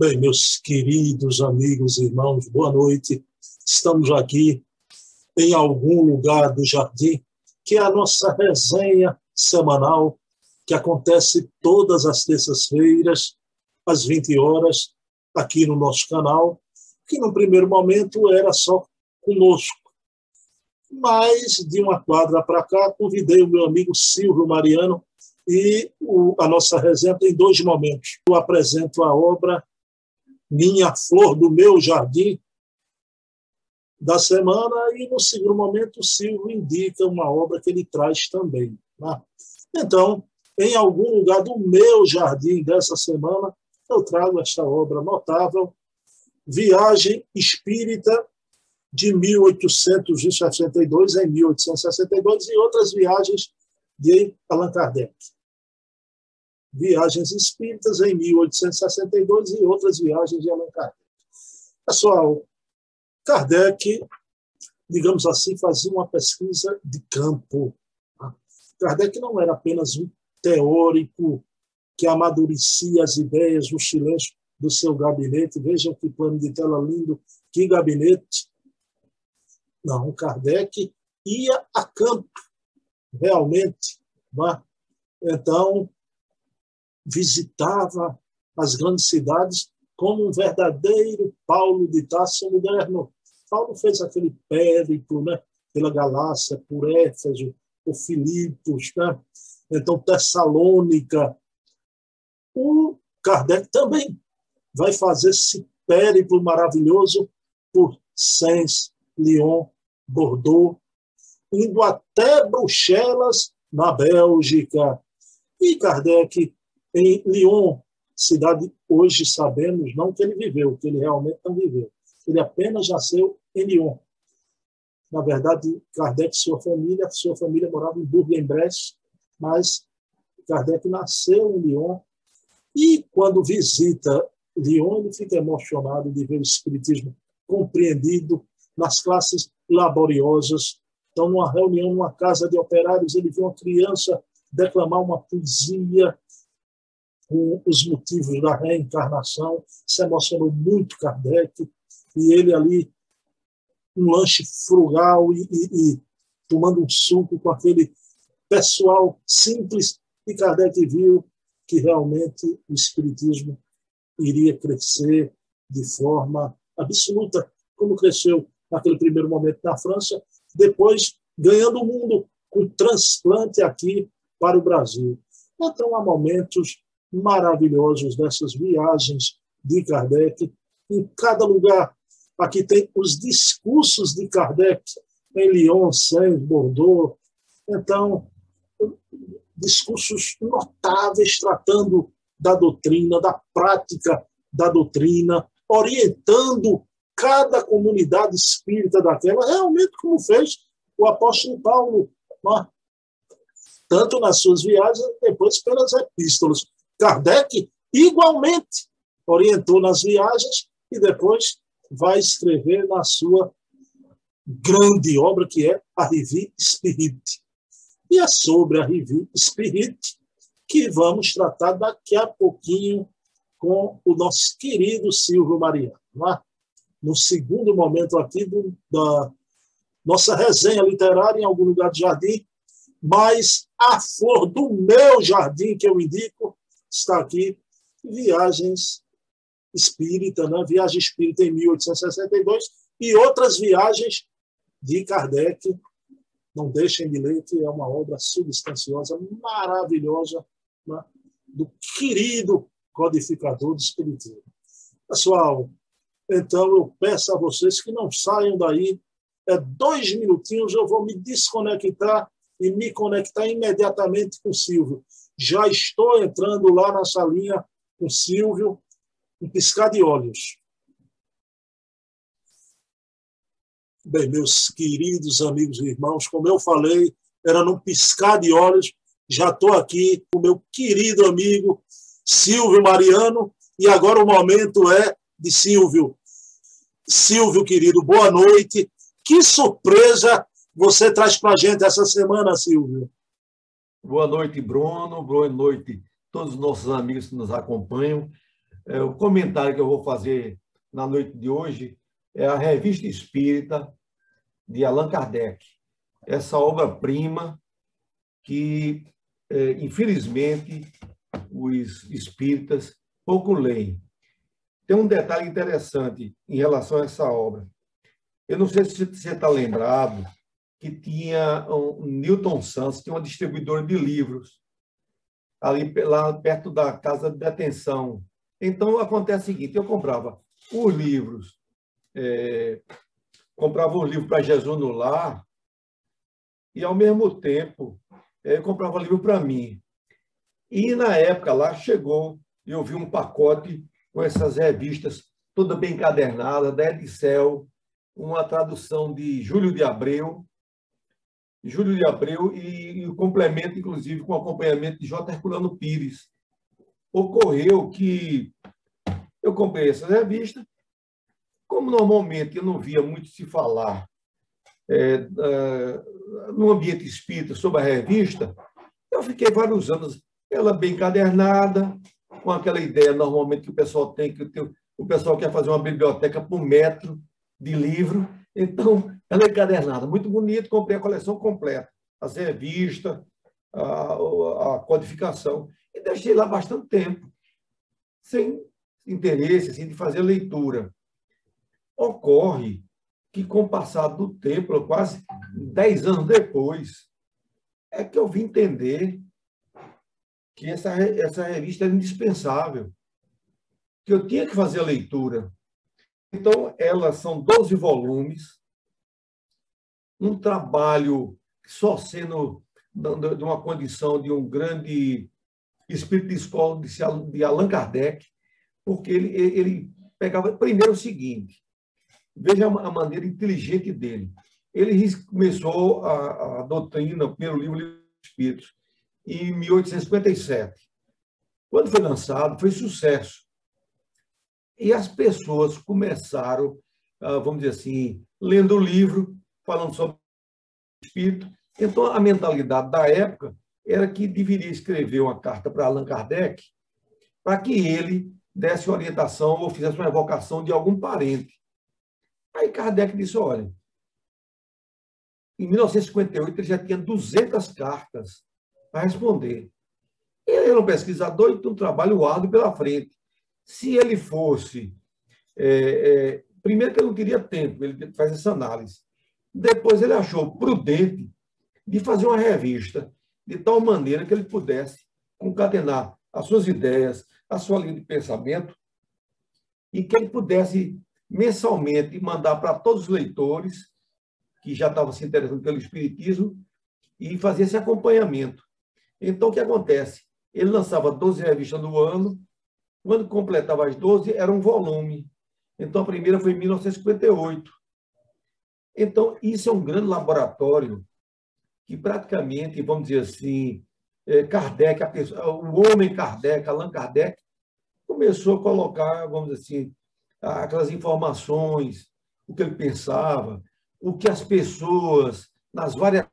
Bem, meus queridos amigos e irmãos, boa noite. Estamos aqui em algum lugar do jardim, que é a nossa resenha semanal, que acontece todas as terças-feiras, às 20 horas, aqui no nosso canal, que no primeiro momento era só conosco. Mas, de uma quadra para cá, convidei o meu amigo Silvio Mariano e o, a nossa resenha tem dois momentos. Eu apresento a obra minha flor do meu jardim da semana e no segundo momento o Silvio indica uma obra que ele traz também. Né? Então, em algum lugar do meu jardim dessa semana, eu trago esta obra notável, Viagem Espírita de 1862 em 1862 e outras viagens de Allan Kardec viagens espíritas em 1862 e outras viagens de Allan Kardec. Pessoal, Kardec, digamos assim, fazia uma pesquisa de campo. Tá? Kardec não era apenas um teórico que amadurecia as ideias no silêncio do seu gabinete. Vejam que plano de tela lindo, que gabinete. Não, Kardec ia a campo, realmente. Tá? Então, visitava as grandes cidades como um verdadeiro Paulo de Tarso moderno. Paulo fez aquele périplo né, pela Galácia, por Éfeso, por Filipos, né? então Tessalônica. O Kardec também vai fazer esse périplo maravilhoso por Sens, Lyon, Bordeaux, indo até Bruxelas, na Bélgica. E Kardec em Lyon, cidade hoje sabemos não que ele viveu, que ele realmente não viveu. Ele apenas nasceu em Lyon. Na verdade, Kardec e sua família, sua família morava em Bourg-en-Bresse, mas Kardec nasceu em Lyon e quando visita Lyon, ele fica emocionado de ver o espiritismo compreendido nas classes laboriosas. Então, numa reunião, numa casa de operários, ele vê uma criança declamar uma poesia com os motivos da reencarnação, se emocionou muito Kardec, e ele ali, um lanche frugal e, e, e tomando um suco com aquele pessoal simples, e Kardec viu que realmente o Espiritismo iria crescer de forma absoluta, como cresceu naquele primeiro momento na França, depois ganhando o mundo com transplante aqui para o Brasil. Então, há momentos maravilhosos dessas viagens de Kardec. Em cada lugar, aqui tem os discursos de Kardec, em Lyon, Saint, Bordeaux. Então, discursos notáveis tratando da doutrina, da prática da doutrina, orientando cada comunidade espírita daquela, realmente como fez o apóstolo Paulo, né? tanto nas suas viagens, depois pelas epístolas. Kardec igualmente orientou nas viagens e depois vai escrever na sua grande obra que é a Revue Spirit. E é sobre a Revue Spirit que vamos tratar daqui a pouquinho com o nosso querido Silvio Mariano. É? No segundo momento aqui do, da nossa resenha literária em algum lugar de jardim, mas a flor do meu jardim que eu indico está aqui, Viagens Espírita, né? Viagem Espírita em 1862 e outras viagens de Kardec. Não deixem de ler, que é uma obra substanciosa, maravilhosa, né? do querido codificador do Espiritismo. Pessoal, então eu peço a vocês que não saiam daí. É dois minutinhos, eu vou me desconectar e me conectar imediatamente com o Silvio. Já estou entrando lá na salinha com Silvio, um piscar de olhos. Bem, meus queridos amigos e irmãos, como eu falei, era num piscar de olhos. Já estou aqui com meu querido amigo Silvio Mariano, e agora o momento é de Silvio. Silvio, querido, boa noite. Que surpresa você traz para a gente essa semana, Silvio? Boa noite, Bruno. Boa noite todos os nossos amigos que nos acompanham. é, o comentário que eu vou fazer na noite de hoje é a Revista Espírita de Allan Kardec. Essa obra-prima que, é, infelizmente, os espíritas pouco leem. Tem um detalhe interessante em relação a essa obra. Eu não sei se você está lembrado que tinha um Newton Santos, tinha uma distribuidora de livros ali lá perto da casa de detenção. Então acontece o seguinte: eu comprava os livros, é, comprava um livro para Jesus no lar e ao mesmo tempo é, eu comprava livro para mim. E na época lá chegou, eu vi um pacote com essas revistas toda bem encadernada, da Edicel, uma tradução de Júlio de Abreu, Júlio de Abreu e, o complemento, inclusive, com acompanhamento de J. Herculano Pires. Ocorreu que eu comprei essa revista, como normalmente eu não via muito se falar é, é, no ambiente espírita sobre a revista, eu fiquei vários anos, ela bem encadernada, com aquela ideia normalmente que o pessoal tem, que o, o pessoal quer fazer uma biblioteca por metro de livro, então ela é encadernada, muito bonito, comprei a coleção completa, as revistas, a, a codificação, e deixei lá bastante tempo, sem interesse assim, de fazer leitura. Ocorre que, com o passar do tempo, quase dez anos depois, é que eu vim entender que essa, essa revista era indispensável, que eu tinha que fazer a leitura. Então, elas são 12 volumes, um trabalho só sendo de uma condição de um grande espírito de escola de Allan Kardec, porque ele, ele pegava primeiro o seguinte, veja a maneira inteligente dele. Ele começou a, a doutrina, o primeiro livro, livro dos Espíritos, em 1857. Quando foi lançado, foi sucesso. E as pessoas começaram, ah, vamos dizer assim, lendo o livro, falando sobre o espírito. Então, a mentalidade da época era que deveria escrever uma carta para Allan Kardec para que ele desse orientação ou fizesse uma evocação de algum parente. Aí Kardec disse, olha, em 1958 ele já tinha 200 cartas para responder. Ele era um pesquisador e tinha um trabalho árduo pela frente. Se ele fosse. É, é, primeiro, que ele não teria tempo, ele faz essa análise. Depois, ele achou prudente de fazer uma revista de tal maneira que ele pudesse concatenar as suas ideias, a sua linha de pensamento, e que ele pudesse mensalmente mandar para todos os leitores que já estavam se interessando pelo Espiritismo e fazer esse acompanhamento. Então, o que acontece? Ele lançava 12 revistas no ano, quando completava as 12, era um volume. Então, a primeira foi em 1958. Então, isso é um grande laboratório que praticamente, vamos dizer assim, é, Kardec, pessoa, o homem Kardec, Allan Kardec, começou a colocar, vamos dizer assim, aquelas informações, o que ele pensava, o que as pessoas, nas várias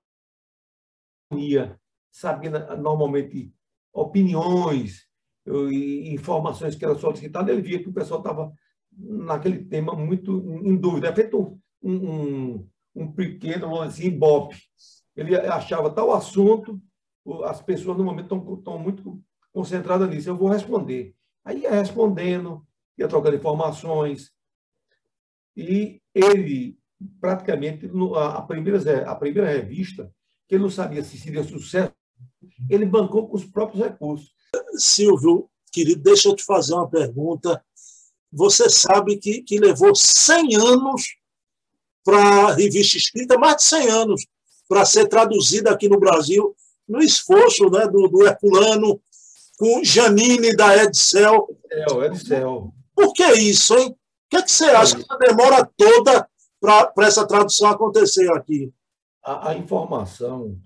sabendo normalmente opiniões informações que eram solicitadas, ele via que o pessoal estava naquele tema muito em dúvida. É feito um, um, um pequeno, assim. Ele achava tal assunto, as pessoas no momento estão muito concentradas nisso. Eu vou responder. Aí ia respondendo, ia trocando informações. E ele, praticamente, a primeira, a primeira revista, que ele não sabia se seria sucesso ele bancou com os próprios recursos. Silvio, querido, deixa eu te fazer uma pergunta. Você sabe que, que levou 100 anos para a revista escrita, mais de 100 anos, para ser traduzida aqui no Brasil, no esforço né, do, do Herculano, com Janine da Edcel. Edcel, Edcel. Por que isso, hein? O que, é que você acha que a demora toda para essa tradução acontecer aqui? A, a informação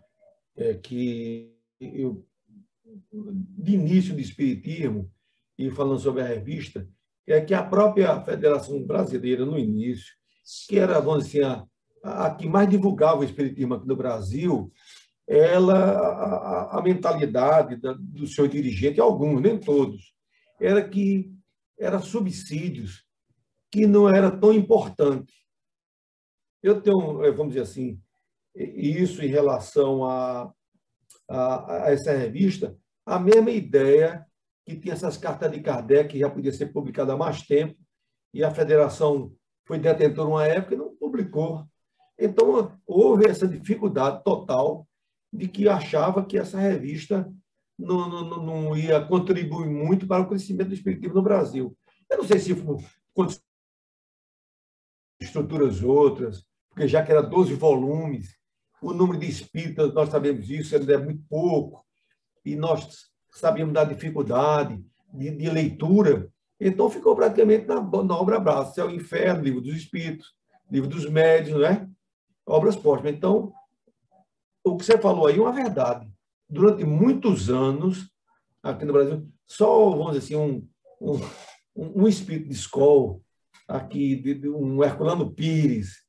é que eu, de início do Espiritismo, e falando sobre a revista, é que a própria Federação Brasileira, no início, que era, vamos dizer, a, a que mais divulgava o Espiritismo aqui no Brasil, ela, a, a mentalidade da, do seu dirigente, alguns, nem todos, era que eram subsídios que não era tão importante. Eu tenho, eh, vamos dizer assim, isso em relação a, a, a essa revista, a mesma ideia que tinha essas cartas de Kardec, que já podia ser publicada há mais tempo, e a federação foi detentora uma época e não publicou. Então, houve essa dificuldade total de que achava que essa revista não, não, não ia contribuir muito para o crescimento do espiritismo no Brasil. Eu não sei se estruturas outras, porque já que era 12 volumes, o número de espíritas, nós sabemos disso, ainda é muito pouco, e nós sabíamos da dificuldade de, de leitura, então ficou praticamente na, na obra base, Céu e Inferno, Livro dos Espíritos, Livro dos Médios, né? obras póstumas. Então, o que você falou aí é uma verdade. Durante muitos anos, aqui no Brasil, só, vamos dizer assim, um, um, um espírito de escola, aqui, de, de um Herculano Pires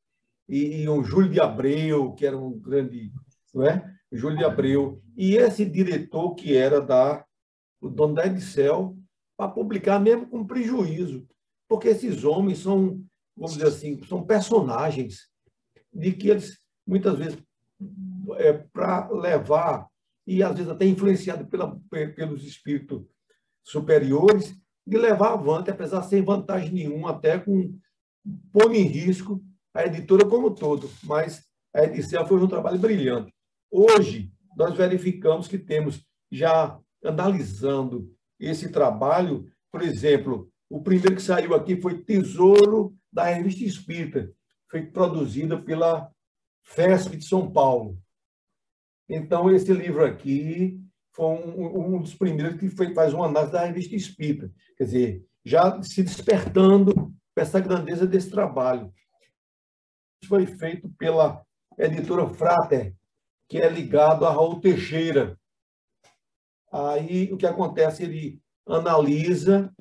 e, e, um Júlio de Abreu, que era um grande, não é? Júlio de Abreu, e esse diretor que era da o dono da Edicel, para publicar mesmo com prejuízo, porque esses homens são, vamos dizer assim, são personagens de que eles muitas vezes é, para levar e às vezes até influenciado pela, pelos espíritos superiores, de levar avante, apesar sem vantagem nenhuma, até com pondo em risco a editora como um todo. Mas a edição foi um trabalho brilhante. Hoje, nós verificamos que temos, já analisando esse trabalho, por exemplo, o primeiro que saiu aqui foi Tesouro da Revista Espírita, foi produzida pela FESP de São Paulo. Então, esse livro aqui foi um, um dos primeiros que foi, faz uma análise da revista Espírita. Quer dizer, já se despertando para essa grandeza desse trabalho. Isso foi feito pela editora Frater, que é ligado a Raul Teixeira. Aí, o que acontece? Ele analisa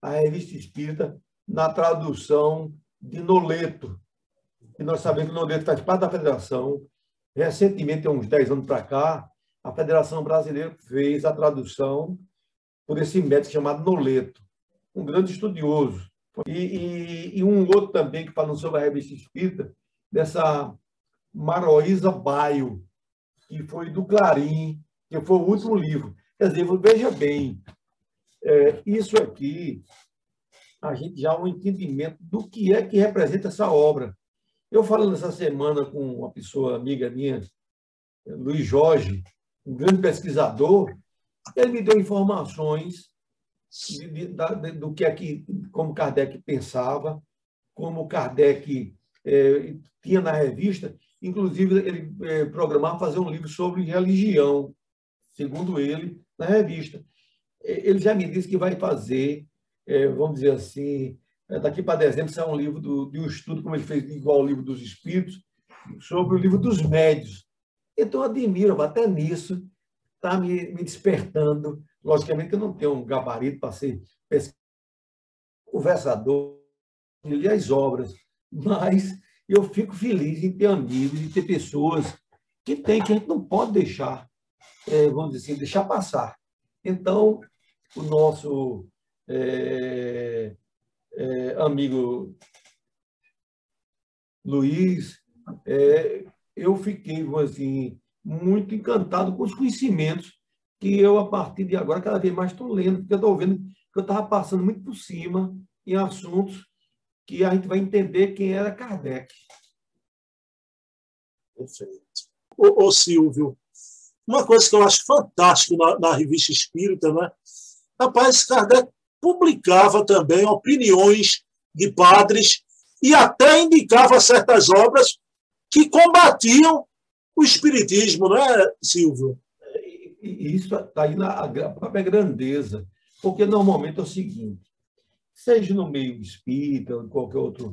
a revista Espírita na tradução de Noleto, e nós sabemos que Noleto faz parte da federação. Recentemente, há uns 10 anos para cá, a Federação Brasileira fez a tradução por esse médico chamado Noleto, um grande estudioso. E, e, e um outro também que falou sobre a revista espírita, dessa Maroísa Baio, que foi do Clarim, que foi o último livro. Quer dizer, veja bem, é, isso aqui, a gente já há um entendimento do que é que representa essa obra. Eu falando essa semana com uma pessoa amiga minha, Luiz Jorge, um grande pesquisador, ele me deu informações de, de, de, do que é que, como Kardec pensava, como Kardec é, tinha na revista, inclusive ele é, programava fazer um livro sobre religião, segundo ele, na revista. Ele já me disse que vai fazer, é, vamos dizer assim, é, daqui para dezembro sai um livro do, de um estudo, como ele fez, igual ao livro dos Espíritos, sobre o livro dos médios. Então, admiro, até nisso, está me, me, despertando. Logicamente, eu não tenho um gabarito para ser conversador, ler as obras, mas eu fico feliz em ter amigos, em ter pessoas que tem, que a gente não pode deixar, é, vamos dizer assim, deixar passar. Então, o nosso é, é, amigo Luiz, é, eu fiquei assim, muito encantado com os conhecimentos que eu, a partir de agora, cada vez mais estou lendo, porque eu estou vendo que eu estava passando muito por cima em assuntos que a gente vai entender quem era Kardec. Perfeito. Ô, ô Silvio, uma coisa que eu acho fantástico na, na revista Espírita, né? Rapaz, Kardec publicava também opiniões de padres e até indicava certas obras que combatiam o espiritismo, não é, Silvio? Isso está aí na própria grandeza, porque normalmente é o seguinte: seja no meio espírita ou qualquer outro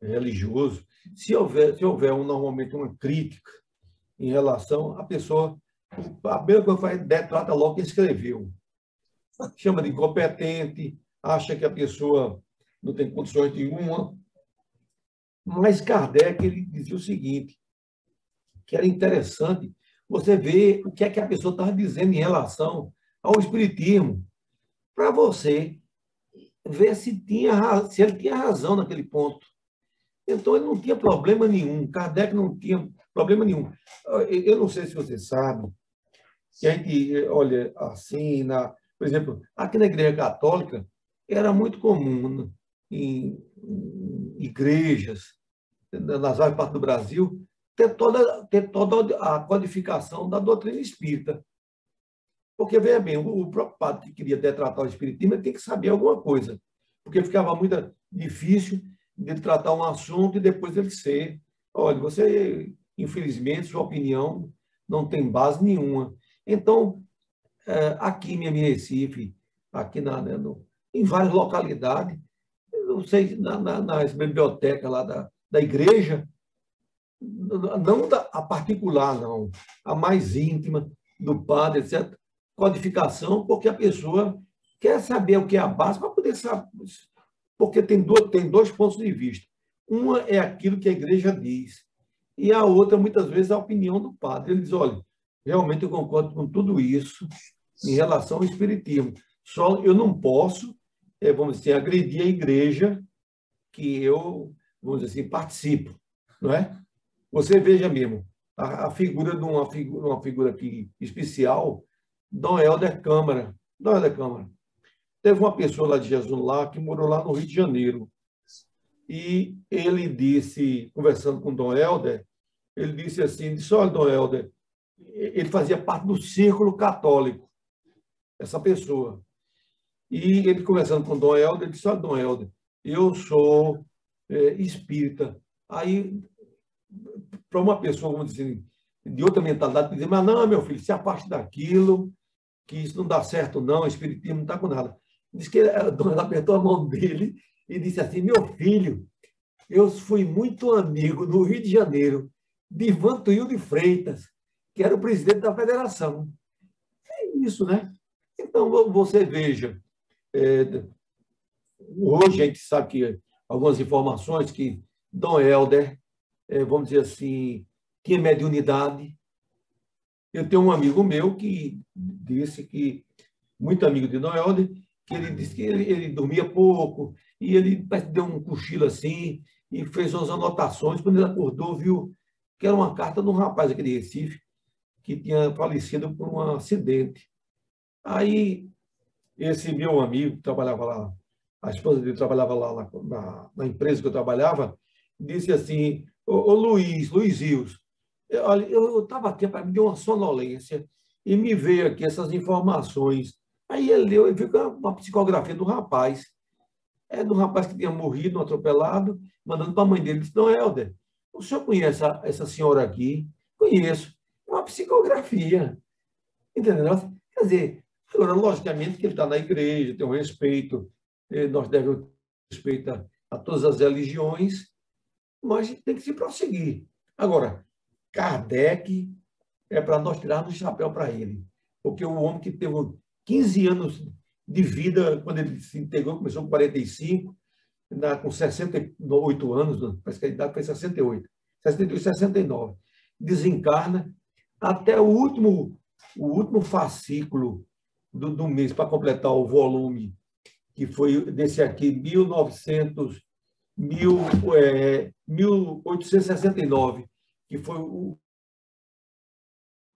religioso, se houver, se houver normalmente uma crítica em relação à pessoa, a primeira coisa que faz, trata logo quem escreveu chama de incompetente, acha que a pessoa não tem condições nenhuma. Mas Kardec ele dizia o seguinte, que era interessante você ver o que é que a pessoa estava dizendo em relação ao espiritismo, para você ver se, tinha, se ele tinha razão naquele ponto. Então, ele não tinha problema nenhum. Kardec não tinha problema nenhum. Eu não sei se você sabe, que a gente olha assim, na, por exemplo, aqui na Igreja Católica, era muito comum né, em, em igrejas, nas várias partes do Brasil, ter toda, ter toda a codificação da doutrina espírita. Porque, veja bem, o próprio padre que queria detratar o espiritismo tem que saber alguma coisa, porque ficava muito difícil de tratar um assunto e depois ele ser. Olha, você, infelizmente, sua opinião não tem base nenhuma. Então, é, aqui em Recife, aqui na, né, em várias localidades, não sei, na, na, nas bibliotecas lá da, da igreja, não da, a particular, não, a mais íntima do padre, etc. Codificação, porque a pessoa quer saber o que é a base para poder saber. Porque tem dois, tem dois pontos de vista. Uma é aquilo que a igreja diz, e a outra, muitas vezes, a opinião do padre. Ele diz: olha, realmente eu concordo com tudo isso em relação ao Espiritismo. Só eu não posso, é, vamos dizer, agredir a igreja que eu, vamos dizer assim, participo, não é? Você veja mesmo, a, a figura de uma uma figura aqui especial, Dom Helder Câmara. Dom Helder Câmara. Teve uma pessoa lá de Jesus lá que morou lá no Rio de Janeiro. E ele disse, conversando com Dom Helder, ele disse assim, disse, olha, Dom Helder, ele fazia parte do círculo católico, essa pessoa. E ele conversando com Dom Helder, ele disse, olha, Dom Helder, eu sou é, espírita. Aí para uma pessoa, vamos dizer, de outra mentalidade, dizer, mas não, meu filho, se afaste daquilo, que isso não dá certo, não, o espiritismo não está com nada. Diz que a dona apertou a mão dele e disse assim: meu filho, eu fui muito amigo no Rio de Janeiro de Ivan Tuil de Freitas, que era o presidente da federação. É isso, né? Então, você veja, é, hoje a gente sabe que algumas informações que Dom Helder é, vamos dizer assim, tinha mediunidade. Eu tenho um amigo meu que disse que, muito amigo de Noel, que ele disse que ele, ele dormia pouco, e ele deu um cochilo assim, e fez umas anotações. Quando ele acordou, viu que era uma carta de um rapaz aqui de Recife, que tinha falecido por um acidente. Aí, esse meu amigo, que trabalhava lá, a esposa dele trabalhava lá na, na, na empresa que eu trabalhava, disse assim: ô Luiz, Luiz Rios, olha, eu estava aqui, me deu uma sonolência e me veio aqui essas informações. Aí ele leu e viu uma psicografia do rapaz. É do rapaz que tinha morrido, atropelado, mandando para a mãe dele. Disse, não, Helder, o senhor conhece essa, senhora aqui? Conheço. É uma psicografia. Entendeu? Quer dizer, agora, logicamente que ele está na igreja, tem um respeito, nós devemos respeitar a todas as religiões, mas tem que se prosseguir. Agora, Kardec é para nós tirarmos o chapéu para ele, porque o homem que teve 15 anos de vida, quando ele se integrou, começou com 45, na, com 68 anos, parece que a idade foi 68, 68, 69, desencarna até o último, o último fascículo do, do mês para completar o volume, que foi desse aqui, 1900 mil, é, 1869, que foi o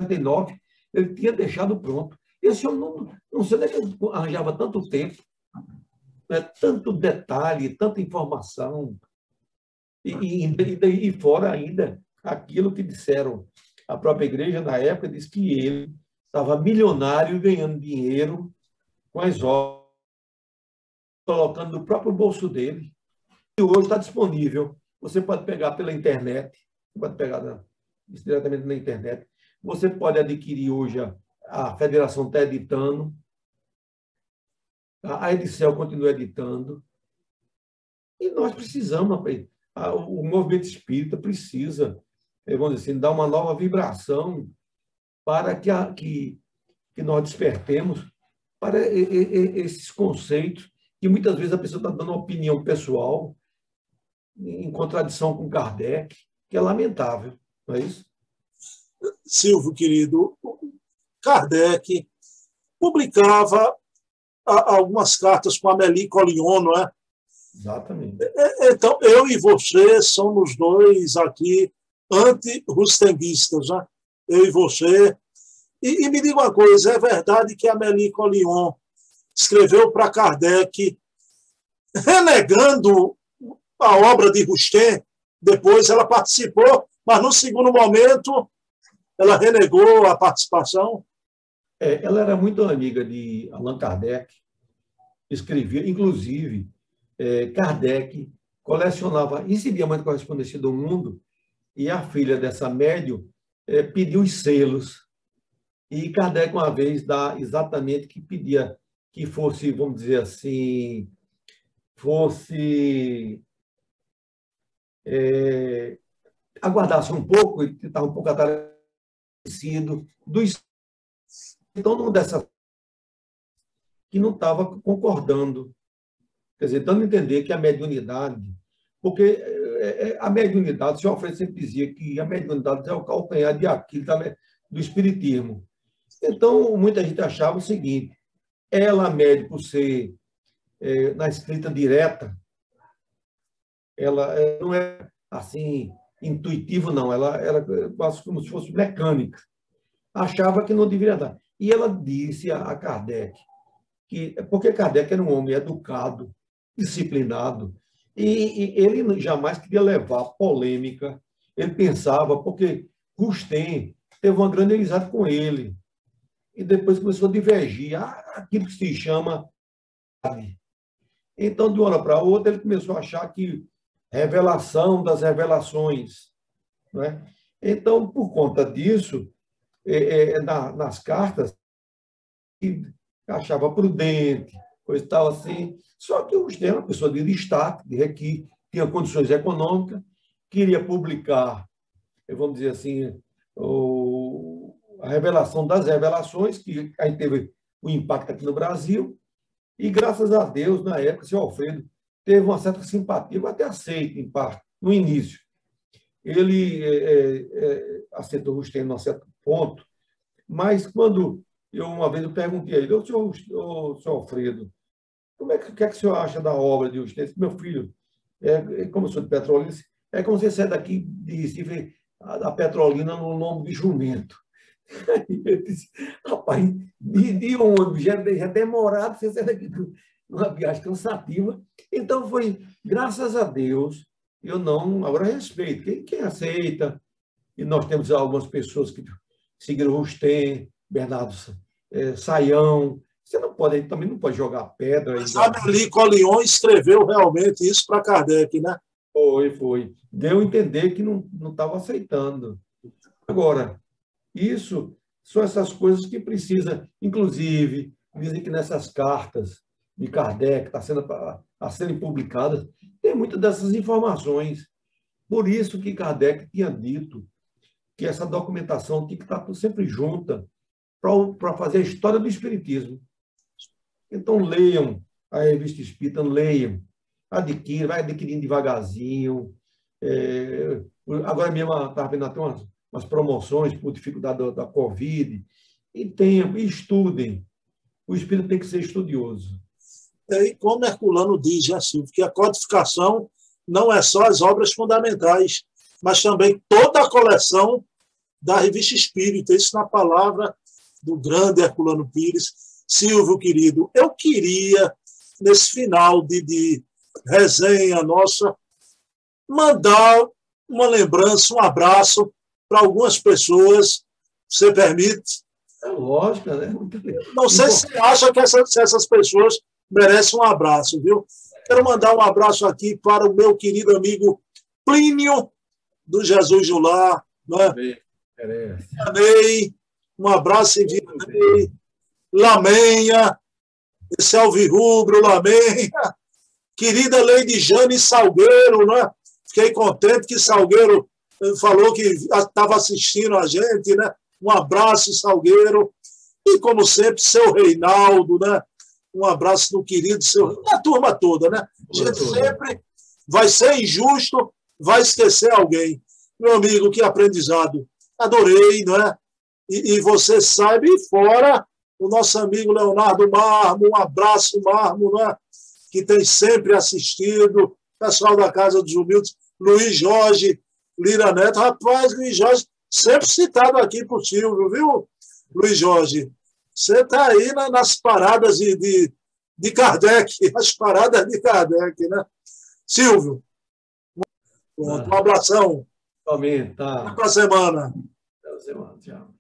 69, ele tinha deixado pronto. Esse homem não, não sei onde é arranjava tanto tempo, né, tanto detalhe, tanta informação, e, e, e fora ainda aquilo que disseram. A própria igreja, na época, disse que ele estava milionário ganhando dinheiro com as obras, colocando no próprio bolso dele hoje está disponível. Você pode pegar pela internet, pode pegar na, diretamente na internet. Você pode adquirir hoje a, a Federação está editando. A Edicel continua editando. E nós precisamos, o movimento espírita precisa, eh, vamos dizer assim, dar uma nova vibração para que, a, que, que nós despertemos para esses conceitos que muitas vezes a pessoa está dando uma opinião pessoal, em contradição com Kardec, que é lamentável, não é isso? Silvio, querido, Kardec publicava algumas cartas com a Amélie Collion, não é? Exatamente. É, então, eu e você somos dois aqui anti-rustenguistas, né? Eu e você. E, e, me diga uma coisa, é verdade que a Amélie Collion escreveu para Kardec renegando a obra de Rustem, depois ela participou, mas no segundo momento ela renegou a participação? É, ela era muito amiga de Allan Kardec, escrevia, inclusive, é, Kardec colecionava, recebia muita correspondência do mundo, e a filha dessa médium é, pediu os selos. E Kardec, uma vez, dá exatamente que pedia que fosse, vamos dizer assim, fosse. É, aguardasse um pouco, e estava um pouco atarecido dos. Então, numa dessas. que não estava concordando Quer dizer, dando a entender que a mediunidade, porque é, é, a mediunidade, o senhor Alfredo sempre dizia que a mediunidade é o calcanhar de Aquiles do Espiritismo. Então, muita gente achava o seguinte, ela por ser é, na escrita direta, ela não é assim intuitivo não, ela era quase como se fosse mecânica. Achava que não deveria dar. E ela disse a Kardec que porque Kardec era um homem educado, disciplinado, e, e ele jamais queria levar polêmica. Ele pensava, porque Rustem teve uma grande amizade com ele, e depois começou a divergir, ah, aquilo que se chama. Então, de uma hora para outra, ele começou a achar que revelação das revelações. Né? Então, por conta disso, é, é, na, nas cartas, achava prudente, coisa tal assim. Só que o Gustavo é uma pessoa de destaque, de que tinha condições econômicas, queria publicar, vamos dizer assim, o, a revelação das revelações, que aí teve o impacto aqui no Brasil, e graças a Deus, na época, o senhor Alfredo teve uma certa simpatia, eu até aceito, em parte, no início. Ele é, é, é aceitou o Gustavo a um certo ponto, mas quando eu uma vez eu perguntei a ele, ô senhor, senhor Alfredo, como é que, que, é que o senhor acha da obra de Eustécio? Meu filho, é, é como sou de Petrolina, é como você sai daqui de Recife, a, a Petrolina no nome de jumento. Aí eu disse, rapaz, de, de ônibus, já, já demorado você sair daqui uma viagem cansativa. Então foi, graças a Deus, eu não, agora respeito, quem, quem aceita, e nós temos algumas pessoas que seguiram o Rustem, Bernardo é, Saião, você não pode, também não pode jogar pedra. Mas Amélie Collion escreveu realmente isso para Kardec, né? Foi, foi. Deu a entender que não estava aceitando. Agora, isso são essas coisas que precisa, inclusive, dizem que nessas cartas de Kardec, está sendo a serem publicadas, tem muitas dessas informações. Por isso que Kardec tinha dito que essa documentação tinha que estar sempre junta para fazer a história do Espiritismo. Então, leiam a revista Espírita, leiam, adquiram, vai adquirindo devagarzinho. É, agora mesmo estava vendo até umas, umas, promoções por dificuldade da, da Covid. E e estudem. O espírito tem que ser estudioso. E como Herculano diz, já, Silvio, que a codificação não é só as obras fundamentais, mas também toda a coleção da revista Espírita. Isso na palavra do grande Herculano Pires. Silvio, querido, eu queria, nesse final de, de resenha nossa, mandar uma lembrança, um abraço para algumas pessoas. Você permite? É lógico, né? Não sei se você acha que essas, essas pessoas merecem um abraço, viu? Quero mandar um abraço aqui para o meu querido amigo Plínio, do Jesus Jular, né? Amei, um abraço em Vianney, Lamenha, esse Alvirrubro, Lamenha, querida Lady Jane Salgueiro, né? Fiquei contente que Salgueiro eh, falou que estava assistindo a gente, né? Um abraço, Salgueiro. E, como sempre, seu Reinaldo, né? Um abraço do querido seu. A turma toda, né? A gente sempre vai ser injusto, vai esquecer alguém. Meu amigo, que aprendizado. Adorei, não é? e, e você sabe, fora o nosso amigo Leonardo Marmo, um abraço, Marmo, né? que tem sempre assistido, pessoal da Casa dos Humildes, Luiz Jorge, Lira Neto. Rapaz, Luiz Jorge, sempre citado aqui por Silvio, viu, Luiz Jorge? Você está aí na, nas paradas de, de, de Kardec, as paradas de Kardec, né? Silvio, um abração. Aumenta. Até a semana. Até a semana, tchau.